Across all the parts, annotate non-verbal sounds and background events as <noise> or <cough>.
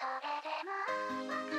それでも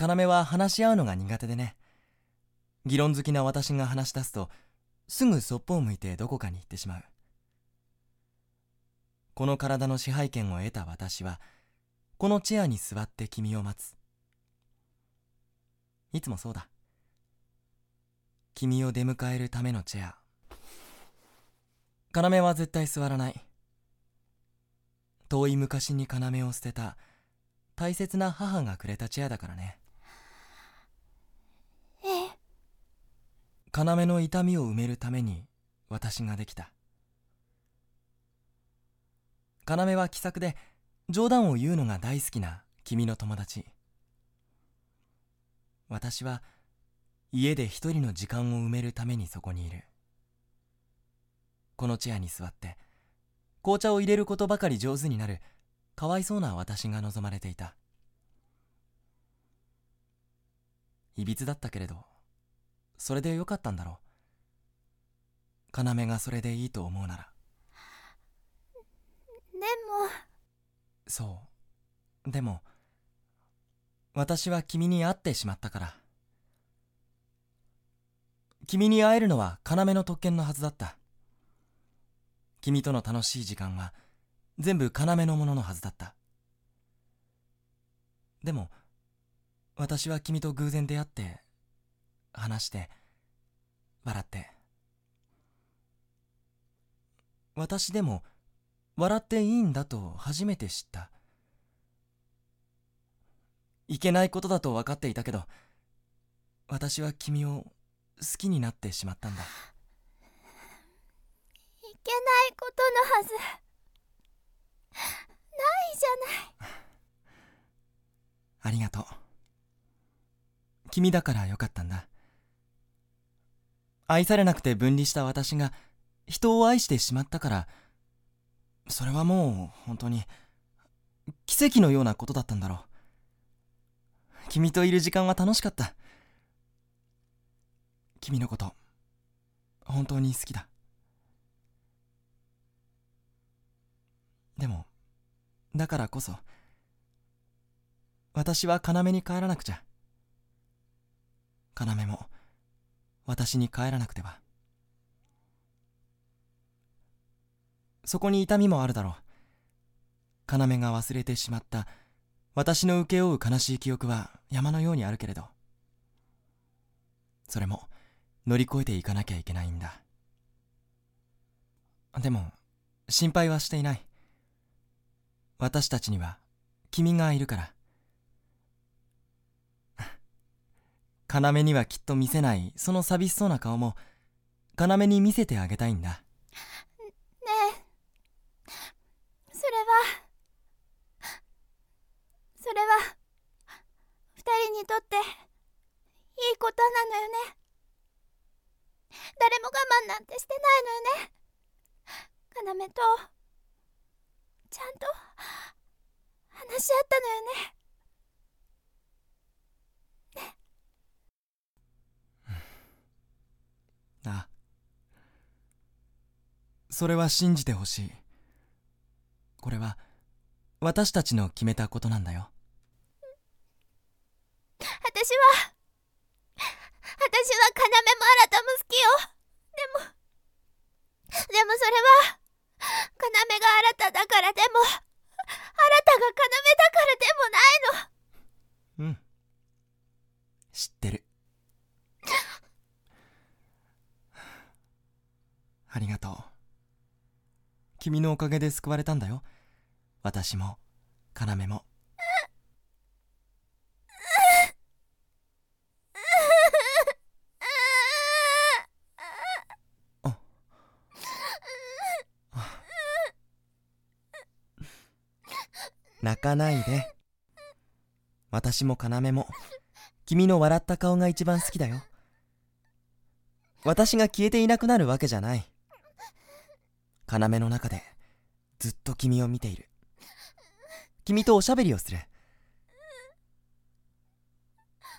要は話し合うのが苦手でね。議論好きな私が話し出すと、すぐそっぽを向いてどこかに行ってしまう。この体の支配権を得た私は、このチェアに座って君を待つ。いつもそうだ。君を出迎えるためのチェア。要は絶対座らない。遠い昔に要を捨てた大切な母がくれたチェアだからね。要の痛みを埋めるために私ができた。要は気さくで冗談を言うのが大好きな君の友達。私は家で一人の時間を埋めるためにそこにいるこのチェアに座って紅茶を入れることばかり上手になるかわいそうな私が望まれていたいびつだったけれどそれでよかったんだろう。要がそれでいいと思うなら。でも。そう。でも私は君に会ってしまったから。君に会えるのは要の特権のはずだった。君との楽しい時間は全部要のもののはずだった。でも私は君と偶然出会って話して笑って。私でも笑っていいんだと初めて知った。いけないことだと分かっていたけど私は君を好きになってしまったんだ。いけないことのはず。ないじゃない。<laughs> ありがとう。君だからよかったんだ愛されなくて分離した私が人を愛してしまったからそれはもう本当に奇跡のようなことだったんだろう。君といる時間は楽しかった。君のこと本当に好きだ。でもだからこそ私は要に帰らなくちゃ。要も私に帰らなくては。そこに痛みもあるだろう。要が忘れてしまった。私の請け負う悲しい記憶は山のようにあるけれど。それも乗り越えていかなきゃいけないんだ。でも心配はしていない。私たちには君がいるから。要にはきっと見せないその寂しそうな顔も要に見せてあげたいんだ。ねえ。それはそれは二人にとっていいことなのよね。誰も我慢なんてしてないのよね。要とちゃんと話し合ったのよねあそれは信じてほしい。これは私たちの決めたことなんだよ。私は私は要も新も好きよ。でもでもそれは要が新だからでも新が要だからでもないの。うん。知ってる。<laughs> ありがとう君のおかげで救われたんだよ。私も要も。泣かないで。私も要も。君の笑った顔が一番好きだよ。私が消えていなくなるわけじゃない。要の中でずっと君を見ている。君とおしゃべりをする。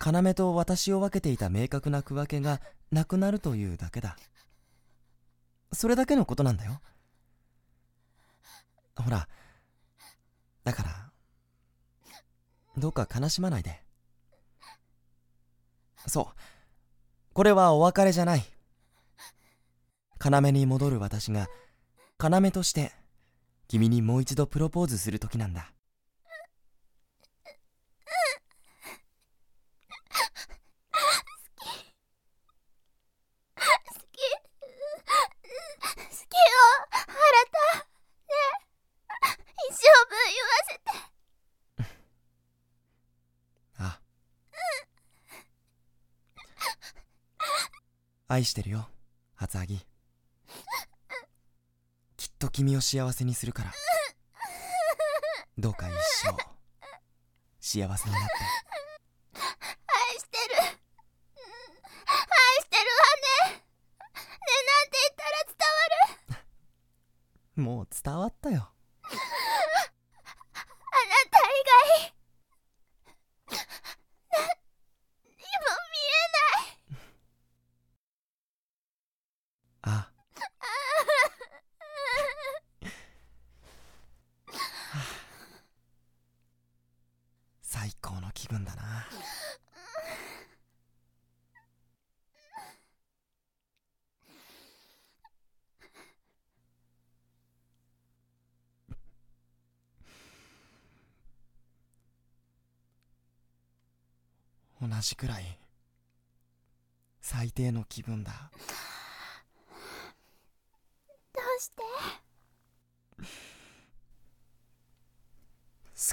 要と私を分けていた明確な区分けがなくなるというだけだ。それだけのことなんだよ。ほら。だからどうか悲しまないで。そう。これはお別れじゃない。要に戻る私が要として君にもう一度プロポーズする時なんだ。愛してるよ初アギ君を幸せにするから。どうか一生。幸せになって。愛してる。愛してるわね。ねなんて言ったら伝わる。<laughs> もう伝わったよ。じくらい。最低の気分だ。どうして？好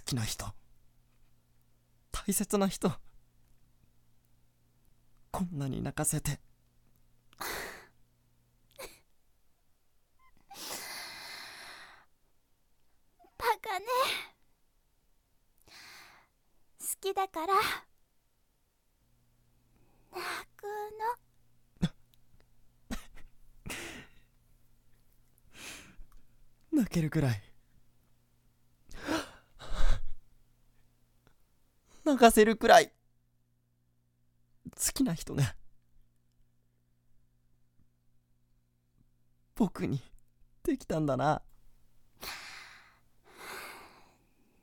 きな人。大切な人。こんなに泣かせて。バカね。好きだから泣くの泣けるくらい。<laughs> 泣かせるくらい。好きな人が僕にできたんだな。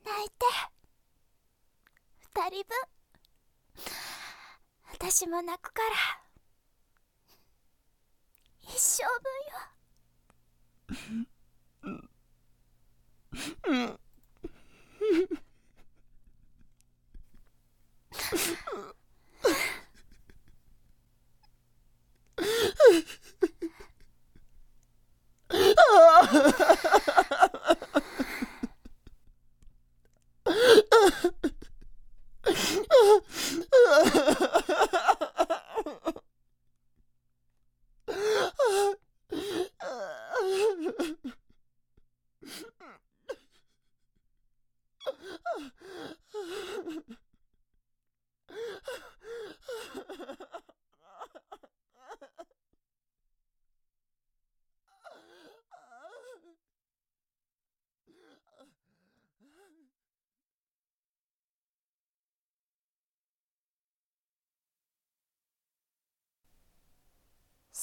泣いて。二人分。私も泣くから。一生分 Ugh. <laughs> <laughs>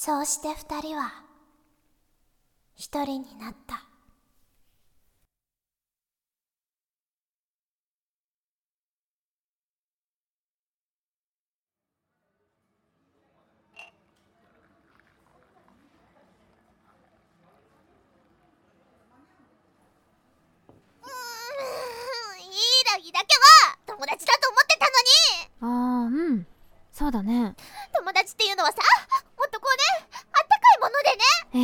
そうして二人は一人になった。友達だと思ってたのに。ああうん。そうだね。友達っていうのはさ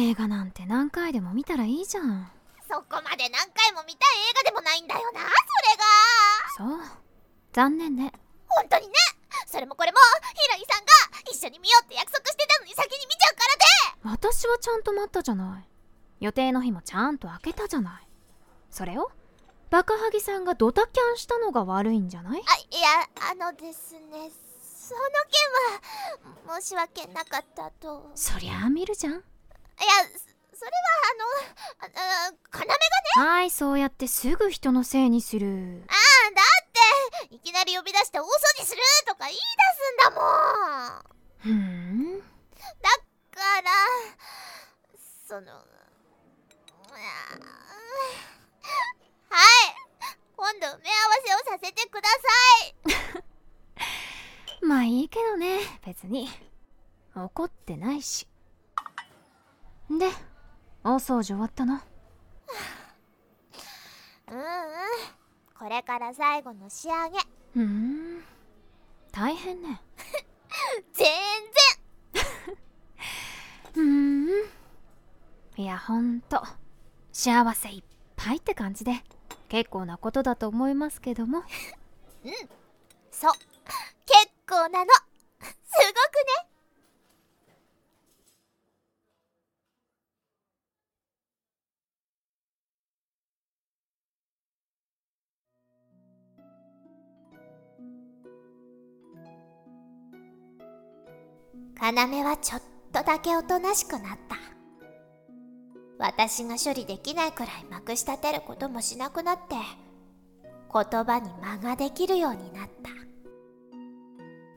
映画なんて何回でも見たらいいじゃん。そこまで何回も見たい映画でもないんだよなそれが。そう。残念ね。本当にね。それもこれもひらぎさんが一緒に見ようって約束してたのに先に見ちゃうからで私はちゃんと待ったじゃない。予定の日もちゃんと開けたじゃない。それをバカハギさんがドタキャンしたのが悪いんじゃない？あいやあのですねその件は申し訳なかったと。そりゃあ見るじゃんそそれはあの要がね。はいそうやってすぐ人のせいにする。ああだっていきなり呼び出して大掃除するとか言い出すんだもん。ふーん。だからそのはい。今度埋め合わせをさせてください。<laughs> まあいいけどね別に。怒ってないしで大掃除終わったの？うんうん。これから最後の仕上げ。ふーん。大変ね。<laughs> 全うーん。いやほんと。幸せいっぱいって感じで。結構なことだと思いますけども。然 <laughs> そう。結構なの。すごくね要はちょっとだけおとなしくなった。私が処理できないくらいまくし立てることもしなくなって言葉に間ができるようになった。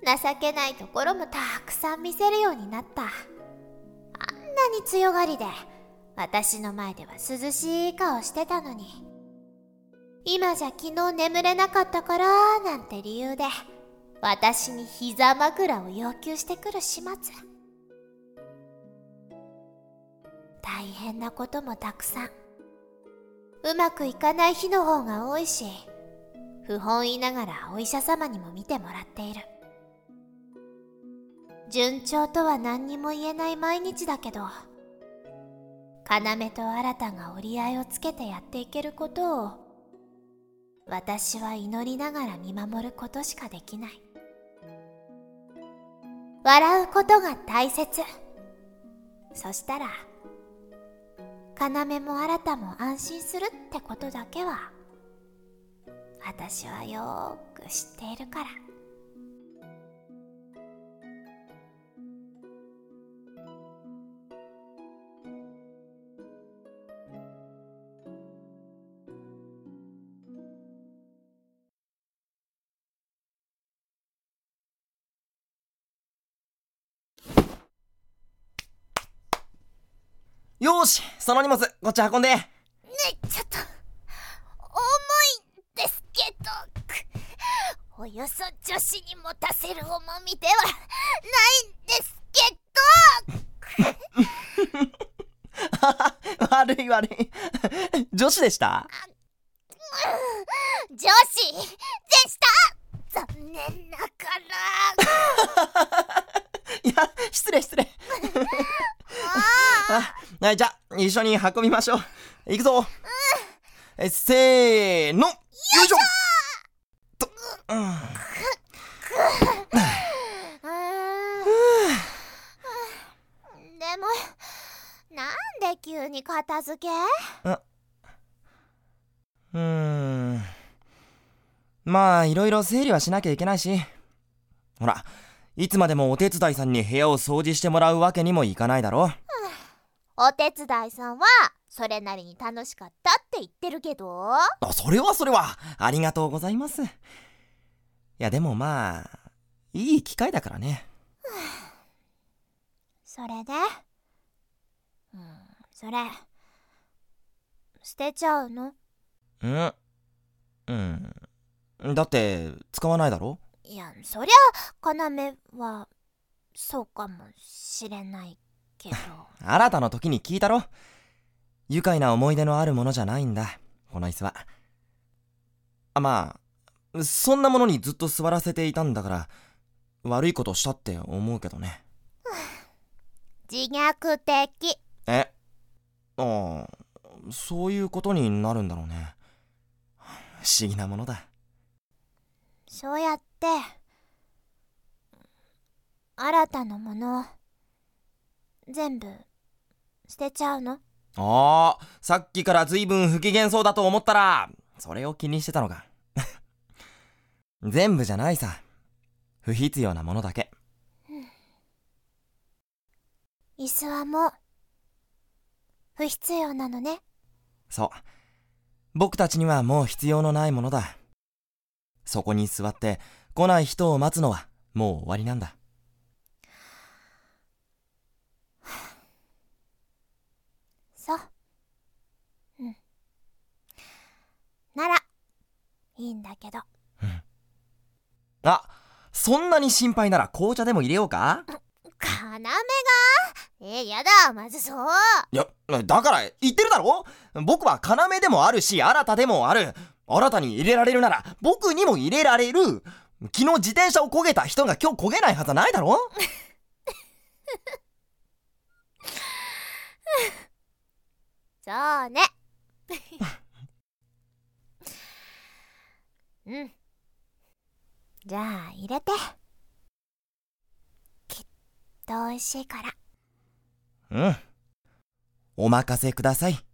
情けないところもたくさん見せるようになった。あんなに強がりで私の前では涼しい顔してたのに。今じゃ昨日眠れなかったからなんて理由で。私に膝枕を要求してくる始末。大変なこともたくさん。うまくいかない日の方が多いし不本意ながらお医者様にも見てもらっている。順調とは何にも言えない毎日だけど要と新が折り合いをつけてやっていけることを私は祈りながら見守ることしかできない。笑うことが大切。そしたら要も新も安心するってことだけは私はよーく知っているから。よーしその荷物こっち運んで。ねちょっと重いんですけどおよそ女子に持たせる重みではないんですけど。<laughs> 悪い悪い。女子でした？女子でした。残念ながら。<laughs> いや失礼失礼。あはいじゃあ一緒に運びましょう。行くぞ、うん、えせーの。よいしょ。と、うん、でもなんで急に片付け？うん。まあいろいろ整理はしなきゃいけないし。ほらいつまでもお手伝いさんに部屋を掃除してもらうわけにもいかないだろお手伝いさんはそれなりに楽しかったって言ってるけど。あそれはそれは。ありがとうございます。いやでもまあいい機会だからね。それで？うんそれ。捨てちゃうの？うん。うん。だって使わないだろ？いやそりゃ要はそうかもしれないけど。新たの時に聞いたろ。愉快な思い出のあるものじゃないんだ。この椅子は。あまあそんなものにずっと座らせていたんだから悪いことしたって思うけどね。自虐的。え？ああそういうことになるんだろうね。不思議なものだ。そうやって新たなもの全部捨てちゃうの？ああさっきからずいぶん不機嫌そうだと思ったらそれを気にしてたのか。<laughs> 全部じゃないさ。不必要なものだけ、うん、椅子はもう不必要なのね。そう。僕たちにはもう必要のないものだ。そこに座って来ない人を待つのはもう終わりなんだ。そう。うん。なら、んだけど。うん。あ、そんなに心配なら紅茶でも入れようか？要がえやだ、まずそう。いや、だから言ってるだろ僕は要でもあるし、新たでもある。新たに入れられるなら、僕にも入れられる。昨日自転車を焦げた人が今日焦げないはずないだろそうね。うん。じゃあ入れて。きっと美味しいから。うん。お任せください。